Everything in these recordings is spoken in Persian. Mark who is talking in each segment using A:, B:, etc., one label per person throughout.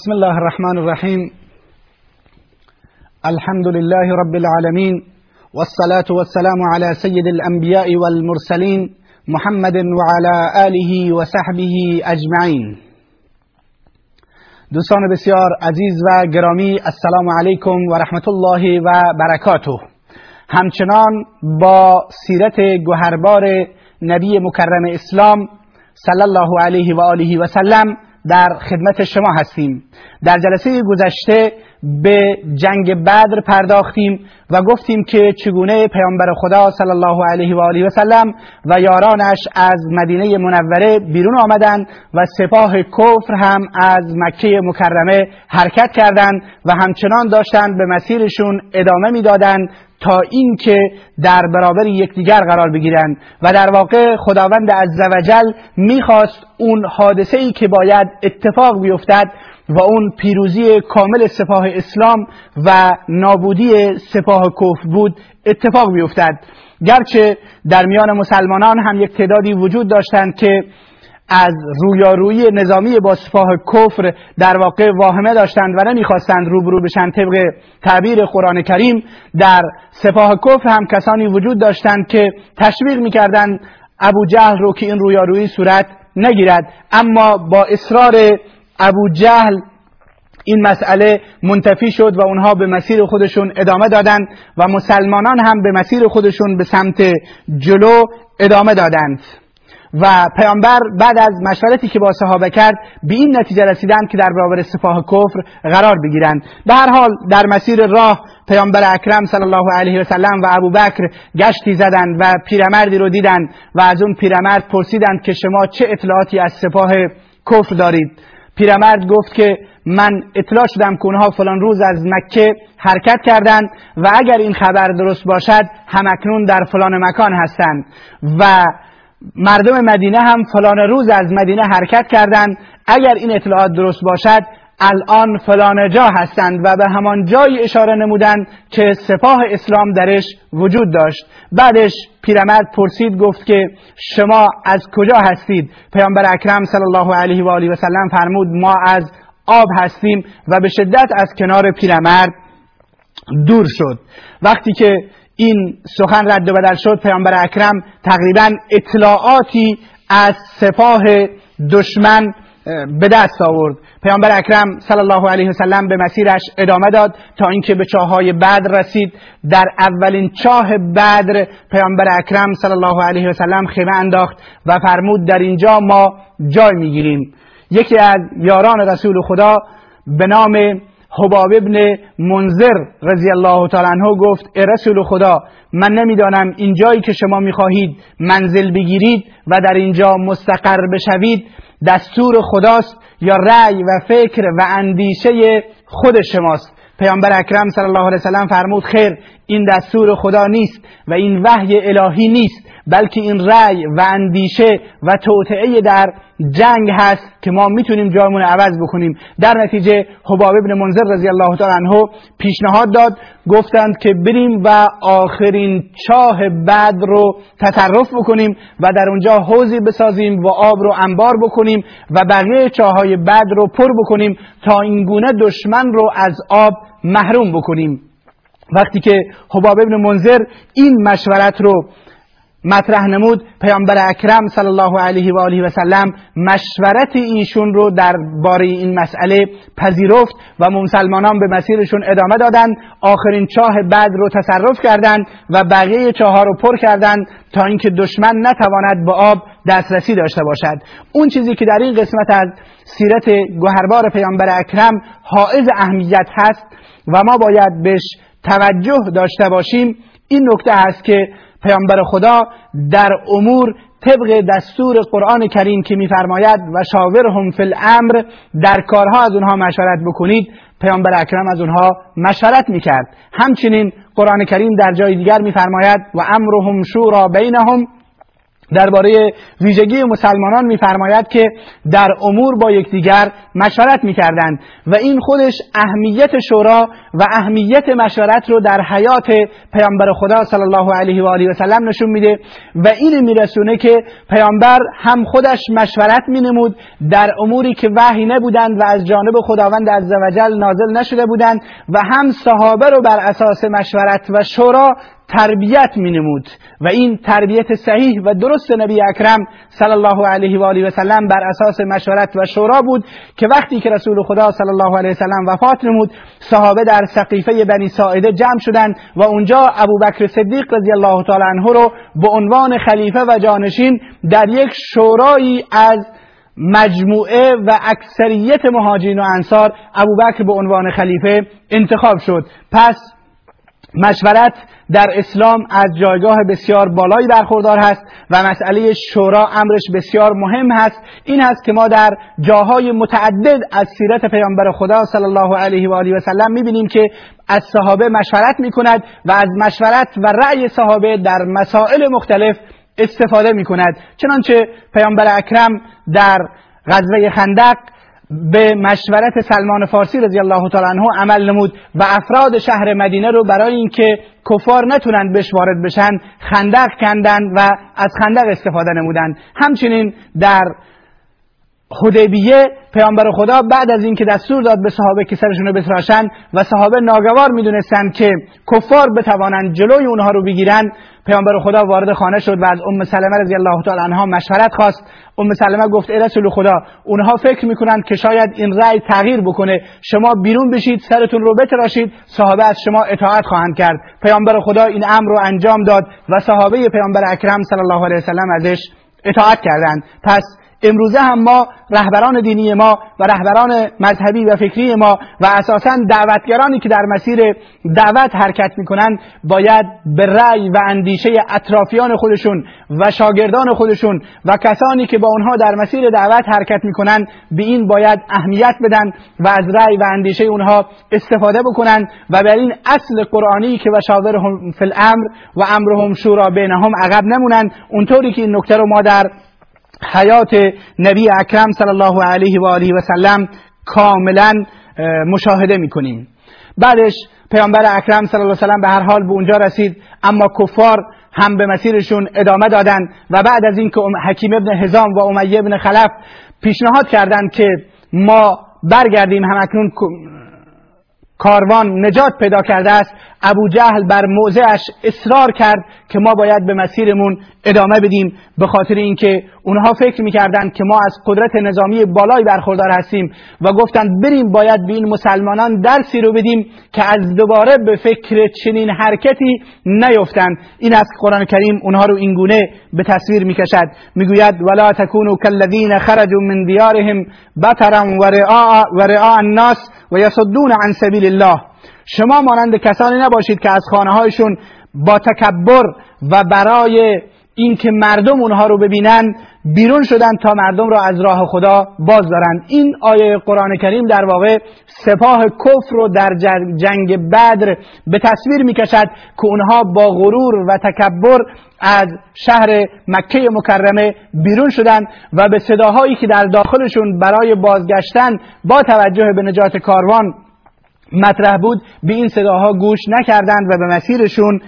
A: بسم الله الرحمن الرحيم. الحمد لله رب العالمين والصلاة والسلام على سيد الأنبياء والمرسلين محمد وعلى آله وصحبه أجمعين. دوستان بسیار عزیز و گرامی السلام علیکم و رحمت الله و برکاته. همچنان با سیرت گوهربار نبی مکرم اسلام صلی الله علیه و آله و سلم در خدمت شما هستیم. در جلسه گذشته به جنگ بدر پرداختیم و گفتیم که چگونه پیامبر خدا صلی الله علیه و آله و سلم و یارانش از مدینه منوره بیرون آمدند و سپاه کفر هم از مکه مکرمه حرکت کردند و همچنان داشتند به مسیرشون ادامه می‌دادند تا اینکه در برابر یکدیگر قرار بگیرند و در واقع خداوند عزوجل می‌خواست اون حادثه ای که باید اتفاق بیفتد و اون پیروزی کامل سپاه اسلام و نابودی سپاه کفر بود اتفاق بیفتد. گرچه در میان مسلمانان هم یک تعدادی وجود داشتند که از رویارویی نظامی با سپاه کفر در واقع واهمه داشتند و نمی‌خواستند روبرو بشن. طبق تعبیر قرآن کریم در سپاه کفر هم کسانی وجود داشتند که تشویق می‌کردند ابو جهل رو که این رویارویی صورت نگیرد. اما با اصرار ابو جهل این مسئله منتفی شد و اونها به مسیر خودشون ادامه دادند و مسلمانان هم به مسیر خودشون به سمت جلو ادامه دادند. و پیامبر بعد از مشورتی که با صحابه کرد به این نتیجه رسیدند که در برابر سپاه کفر قرار بگیرند. به هر حال در مسیر راه پیامبر اکرم صلی الله علیه و سلم و ابوبکر گشتی زدند و پیرمردی رو دیدند و از اون پیرمرد پرسیدند که شما چه اطلاعاتی از سپاه کفر دارید؟ پیرمرد گفت که من اطلاع شدم که اونها فلان روز از مکه حرکت کردند و اگر این خبر درست باشد همکنون در فلان مکان هستند. و مردم مدینه هم فلان روز از مدینه حرکت کردند. اگر این اطلاعات درست باشد الان فلان جا هستند و به همان جایی اشاره نمودند که سپاه اسلام درش وجود داشت. بعدش پیرمرد پرسید گفت که شما از کجا هستید؟ پیامبر اکرم صلی الله علیه و آله و سلم فرمود ما از آب هستیم و به شدت از کنار پیرمرد دور شد. وقتی که این سخن رد و بدل شد پیامبر اکرم تقریبا اطلاعاتی از سپاه دشمن به دست آورد. پیامبر اکرم صلی الله علیه وسلم به مسیرش ادامه داد تا اینکه به چاهای بدر رسید. در اولین چاه بدر پیامبر اکرم صلی الله علیه وسلم خیمه انداخت و فرمود در اینجا ما جای می‌گیریم. یکی از یاران رسول خدا به نام حباب ابن منذر رضی الله تعالی عنه گفت ای رسول خدا من نمی‌دانم این جایی که شما می‌خواهید منزل بگیرید و در اینجا مستقر بشوید دستور خداست یا رأی و فکر و اندیشه خود شماست. پیامبر اکرم صلی الله علیه وسلم فرمود خیر این دستور خدا نیست و این وحی الهی نیست بلکه این رأی و اندیشه و توطعه در جنگ هست که ما می‌تونیم جایمون عوض بکنیم. در نتیجه حباب ابن منذر رضی الله تعالی عنه پیشنهاد داد گفتند که بریم و آخرین چاه بد رو تطرف بکنیم و در اونجا حوزی بسازیم و آب رو انبار بکنیم و بقیه چاهای بد رو پر بکنیم تا این گونه دشمن رو از آب محروم بکنیم. وقتی که حباب ابن منذر این مشورت رو مطرح نمود پیامبر اکرم صلی الله علیه و آله و سلم مشورت ایشون رو در باره این مسئله پذیرفت و مسلمانان به مسیرشون ادامه دادند. آخرین چاه بعد رو تصرف کردند و بقیه چاه رو پر کردند تا اینکه دشمن نتواند به آب دسترسی داشته باشد. اون چیزی که در این قسمت از سیرت گوهربار پیامبر اکرم حائز اهمیت هست و ما باید بهش توجه داشته باشیم این نکته هست که پیامبر خدا در امور طبق دستور قرآن کریم که میفرماید و شاورهم فی الامر در کارها از اونها مشورت بکنید. پیامبر اکرم از اونها مشورت می‌کرد. همچنین قرآن کریم در جای دیگر میفرماید و امرهم شورا بینهم. درباره ویژگی مسلمانان میفرماید که در امور با یکدیگر مشورت می‌کردند و این خودش اهمیت شورا و اهمیت مشورت رو در حیات پیامبر خدا صلی الله علیه و آله و سلم نشون میده و این میرسونه که پیامبر هم خودش مشورت مینمود در اموری که وحی نبودند و از جانب خداوند عزوجل نازل نشده بودند و هم صحابه رو بر اساس مشورت و شورا تربیت می نمود و این تربیت صحیح و درست نبی اکرم صلی الله علیه و آله و سلم بر اساس مشورت و شورا بود که وقتی که رسول خدا صلی الله علیه و سلم وفات نمود صحابه در سقیفه بنی ساعده جمع شدند و اونجا ابوبکر صدیق رضی الله تعالی عنه رو به عنوان خلیفه و جانشین در یک شورایی از مجموعه و اکثریت مهاجرین و انصار ابوبکر به عنوان خلیفه انتخاب شد. پس مشورت در اسلام از جایگاه بسیار بالایی برخوردار هست و مسئله شورا امرش بسیار مهم هست. این هست که ما در جاهای متعدد از سیرت پیامبر خدا صلی الله علیه و آله و سلم می‌بینیم که از صحابه مشورت می‌کند و از مشورت و رأی صحابه در مسائل مختلف استفاده می‌کند. چنانچه پیامبر اکرم در غزوه خندق به مشورت سلمان فارسی رضی الله تعالی عنه عمل نمود و افراد شهر مدینه رو برای اینکه کفار نتونند بهش وارد بشن خندق کندند و از خندق استفاده نمودند. همچنین در حدیبیه پیامبر خدا بعد از اینکه دستور داد به صحابه که سرشون رو بتراشن و صحابه ناگوار می‌دونستند که کفار بتوانند جلوی اونها رو بگیرن پیامبر خدا وارد خانه شد و از ام سلمه رضی الله تعالی عنها مشورت خواست. ام سلمه گفت ای رسول خدا اونها فکر می‌کنند که شاید این رأی تغییر بکنه. شما بیرون بشید سرتون رو بتراشید. صحابه از شما اطاعت خواهند کرد. پیامبر خدا این امر رو انجام داد و صحابه پیامبر اکرم صلی الله علیه و ازش اطاعت کردند. پس امروزه هم ما رهبران دینی ما و رهبران مذهبی و فکری ما و اساسا دعوتگرانی که در مسیر دعوت حرکت می‌کنند باید به رأی و اندیشه اطرافیان خودشون و شاگردان خودشون و کسانی که با آنها در مسیر دعوت حرکت می‌کنند به این باید اهمیت بدن و از رأی و اندیشه اونها استفاده بکنند و بر این اصل قرآنی که و شاورهم فی الامر و امرهم شورا بینهم عقب نمونند. اونطوری که این نکته رو ما در حیات نبی اکرم صلی الله علیه و آله و سلم کاملا مشاهده می‌کنیم. بعدش پیامبر اکرم صلی الله علیه و به هر حال به اونجا رسید اما کفار هم به مسیرشون ادامه دادند و بعد از اینکه حکیم ابن هزام و امیه ابن خلف پیشنهاد کردند که ما برگردیم همکنون کاروان نجات پیدا کرده است. ابو جهل بر موضعش اصرار کرد که ما باید به مسیرمون ادامه بدیم به خاطر اینکه اونها فکر می‌کردند که ما از قدرت نظامی بالایی برخوردار هستیم و گفتند بریم باید به این مسلمانان درسی رو بدیم که از دوباره به فکر چنین حرکتی نیفتند. این است قرآن کریم اونها رو اینگونه به تصویر می‌کشد. می‌گوید ولا تکونوا کالذین خرجوا من دیارهم بطرا و رعاء الناس و یصدون عن سبیل الله. شما مانند کسانی نباشید که از خانه هایشون با تکبر و برای اینکه مردم اونها رو ببینن بیرون شدن تا مردم را از راه خدا باز دارن این آیه قرآن کریم در واقع سپاه کفر رو در جنگ بدر به تصویر می‌کشد که اونها با غرور و تکبر از شهر مکه مکرمه بیرون شدند و به صداهایی که در داخلشون برای بازگشتن با توجه به نجات کاروان مطرح بود به این صداها گوش نکردند و به مسیرشون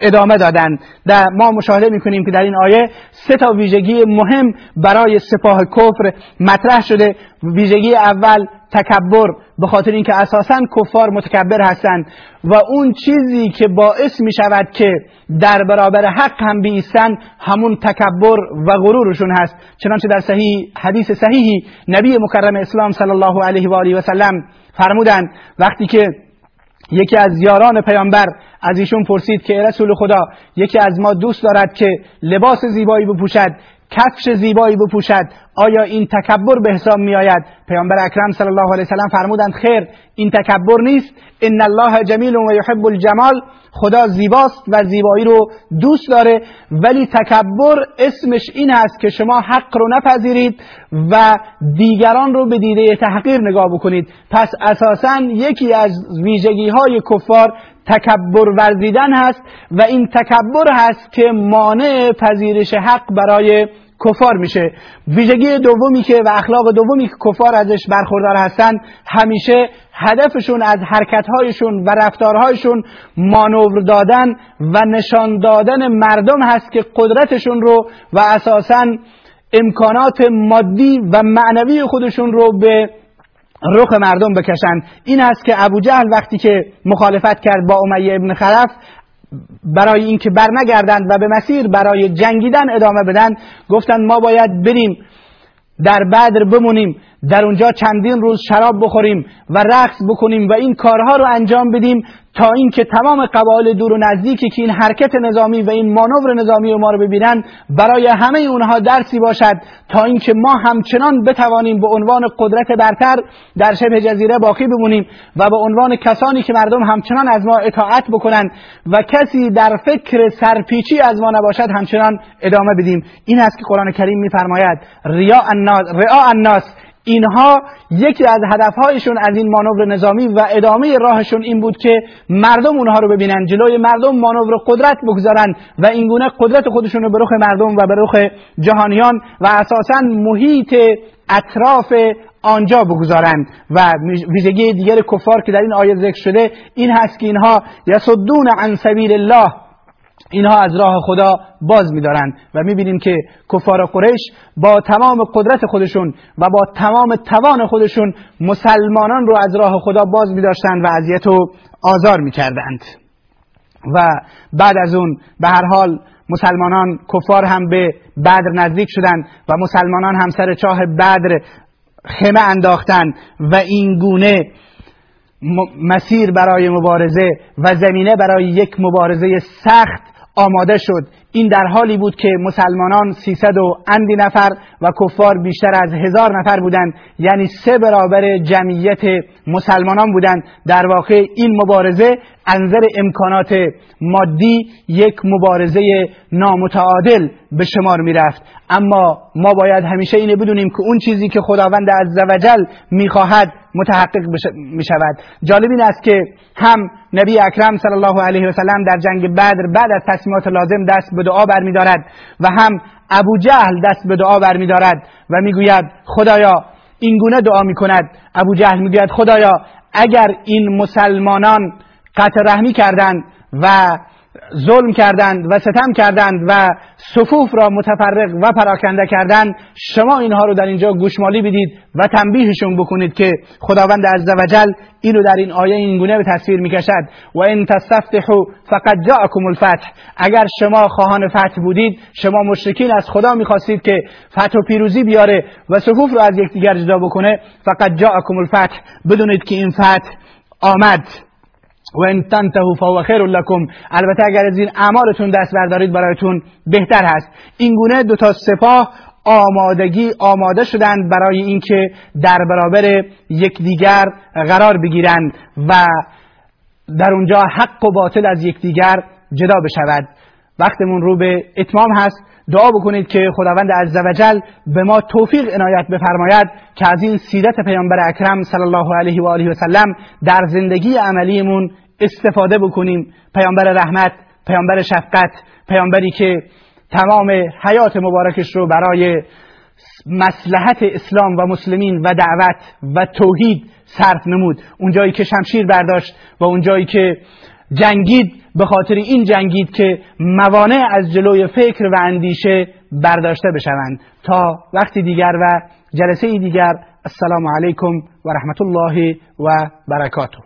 A: ادامه دادند. در ما مشاهده می‌کنیم که در این آیه سه تا ویژگی مهم برای سپاه کفر مطرح شده. ویژگی اول تکبر. به خاطر اینکه اساسا کفار متکبر هستند و اون چیزی که باعث می شود که در برابر حق هم بیستن همون تکبر و غرورشون هست. چنانچه در صحیح حدیث صحیحی نبی مکرم اسلام صلی الله علیه و آله و سلم فرمودند وقتی که یکی از یاران پیامبر از ایشون پرسید که رسول خدا یکی از ما دوست دارد که لباس زیبایی بپوشد؟ کفش زیبایی بپوشد. آیا این تکبر به حساب می آید پیامبر اکرم صلی الله علیه وسلم فرمودند خیر این تکبر نیست. ان الله جمیل و یحب الجمال. خدا زیباست و زیبایی رو دوست داره ولی تکبر اسمش این است که شما حق رو نپذیرید و دیگران رو به دیده تحقیر نگاه بکنید. پس اساسا یکی از ویژگی های کفار تکبر ورزیدن هست و این تکبر هست که مانع پذیرش حق برای کفار میشه. ویژگی دومی که و اخلاق دومی که کفار ازش برخوردار هستن همیشه هدفشون از حرکتهایشون و رفتارهایشون مانور دادن و نشان دادن مردم هست که قدرتشون رو و اساسا امکانات مادی و معنوی خودشون رو به رخ مردم بکشند. این است که ابو جهل وقتی که مخالفت کرد با امیه ابن خلف برای اینکه برنگردند و به مسیر برای جنگیدن ادامه بدن گفتند ما باید بریم در بدر بمونیم. در اونجا چندین روز شراب بخوریم و رقص بکنیم و این کارها رو انجام بدیم تا اینکه تمام قبایل دور و نزدیکی که این حرکت نظامی و این مانور نظامی ما رو ببینن برای همه اونها درسی باشد تا اینکه ما همچنان بتوانیم به عنوان قدرت برتر در شبه جزیره باقی بمونیم و به عنوان کسانی که مردم همچنان از ما اطاعت بکنن و کسی در فکر سرپیچی از ما نباشد همچنان ادامه بدیم. این است که قرآن کریم میفرماید ریا الناس, الناس اینها یکی از هدفهایشون از این مانور نظامی و ادامه راهشون این بود که مردم اونها رو ببینن جلوی مردم مانور قدرت بگذارن و اینگونه قدرت خودشون رو به رخ مردم و به رخ جهانیان و اساسا محیط اطراف آنجا بگذارند و ویژگی دیگر کفار که در این آیه ذکر شده این هست که اینها یصدون عن سبیل الله اینها از راه خدا باز می‌دارند و می‌بینیم که کفار قریش با تمام قدرت خودشون و با تمام توان خودشون مسلمانان رو از راه خدا باز می‌داشتند و اذیت و آزار می‌کردند. و بعد از اون به هر حال مسلمانان کفار هم به بدر نزدیک شدند و مسلمانان هم سر چاه بدر خمه انداختند و این گونه مسیر برای مبارزه و زمینه برای یک مبارزه سخت آماده شد. این در حالی بود که مسلمانان 300 و اندی نفر و کفار بیشتر از هزار نفر بودند. یعنی سه برابر جمعیت مسلمانان بودند. در واقع این مبارزه انظر امکانات مادی یک مبارزه نامتعادل به شمار می رفت اما ما باید همیشه اینه بدونیم که اون چیزی که خداوند عزوجل می‌خواهد متحقق می شود جالب این است که هم نبی اکرم صلی الله علیه و سلم در جنگ بدر بعد از تصمیمات لازم دست به دعا برمیدارد و هم ابو جهل دست به دعا برمیدارد و می‌گوید خدایا این گونه دعا می‌کند. ابو جهل می‌گوید خدایا اگر این مسلمانان قطع رحمی کردند و ظلم کردند و ستم کردند و صفوف را متفرق و پراکنده کردند شما اینها رو در اینجا گوشمالی بدید و تنبیهشون بکنید که خداوند عزوجل اینو در این آیه اینگونه به تصویر می‌کشد. و ان تستفتحوا فقد جاءكم الفتح. اگر شما خواهان فتح بودید شما مشرکین از خدا می‌خواستید که فتح و پیروزی بیاره و صفوف رو از یکدیگر جدا بکنه. فقط جاءكم الفتح. بدونید که این فتح آمد. و ان تنتهوا فهو خیر لكم. البته اگر از این اعمالتون دست بردارید برایتون بهتر هست. این گونه دو تا سپاه آمادگی آماده شدند برای اینکه در برابر یکدیگر قرار بگیرند و در اونجا حق و باطل از یکدیگر جدا بشود. وقتمون رو به اتمام هست. دعا بکنید که خداوند عزوجل به ما توفیق عنایت بفرماید که از این سیرت پیامبر اکرم صلی الله علیه و آله و سلم در زندگی عملیمون استفاده بکنیم. پیامبر رحمت پیامبر شفقت پیامبری که تمام حیات مبارکش رو برای مسلحت اسلام و مسلمین و دعوت و توحید صرف نمود. اونجایی که شمشیر برداشت و اونجایی که جنگید به خاطر این جنگید که موانع از جلوی فکر و اندیشه برداشته بشوند. تا وقتی دیگر و جلسه دیگر السلام علیکم و رحمت الله و برکاته.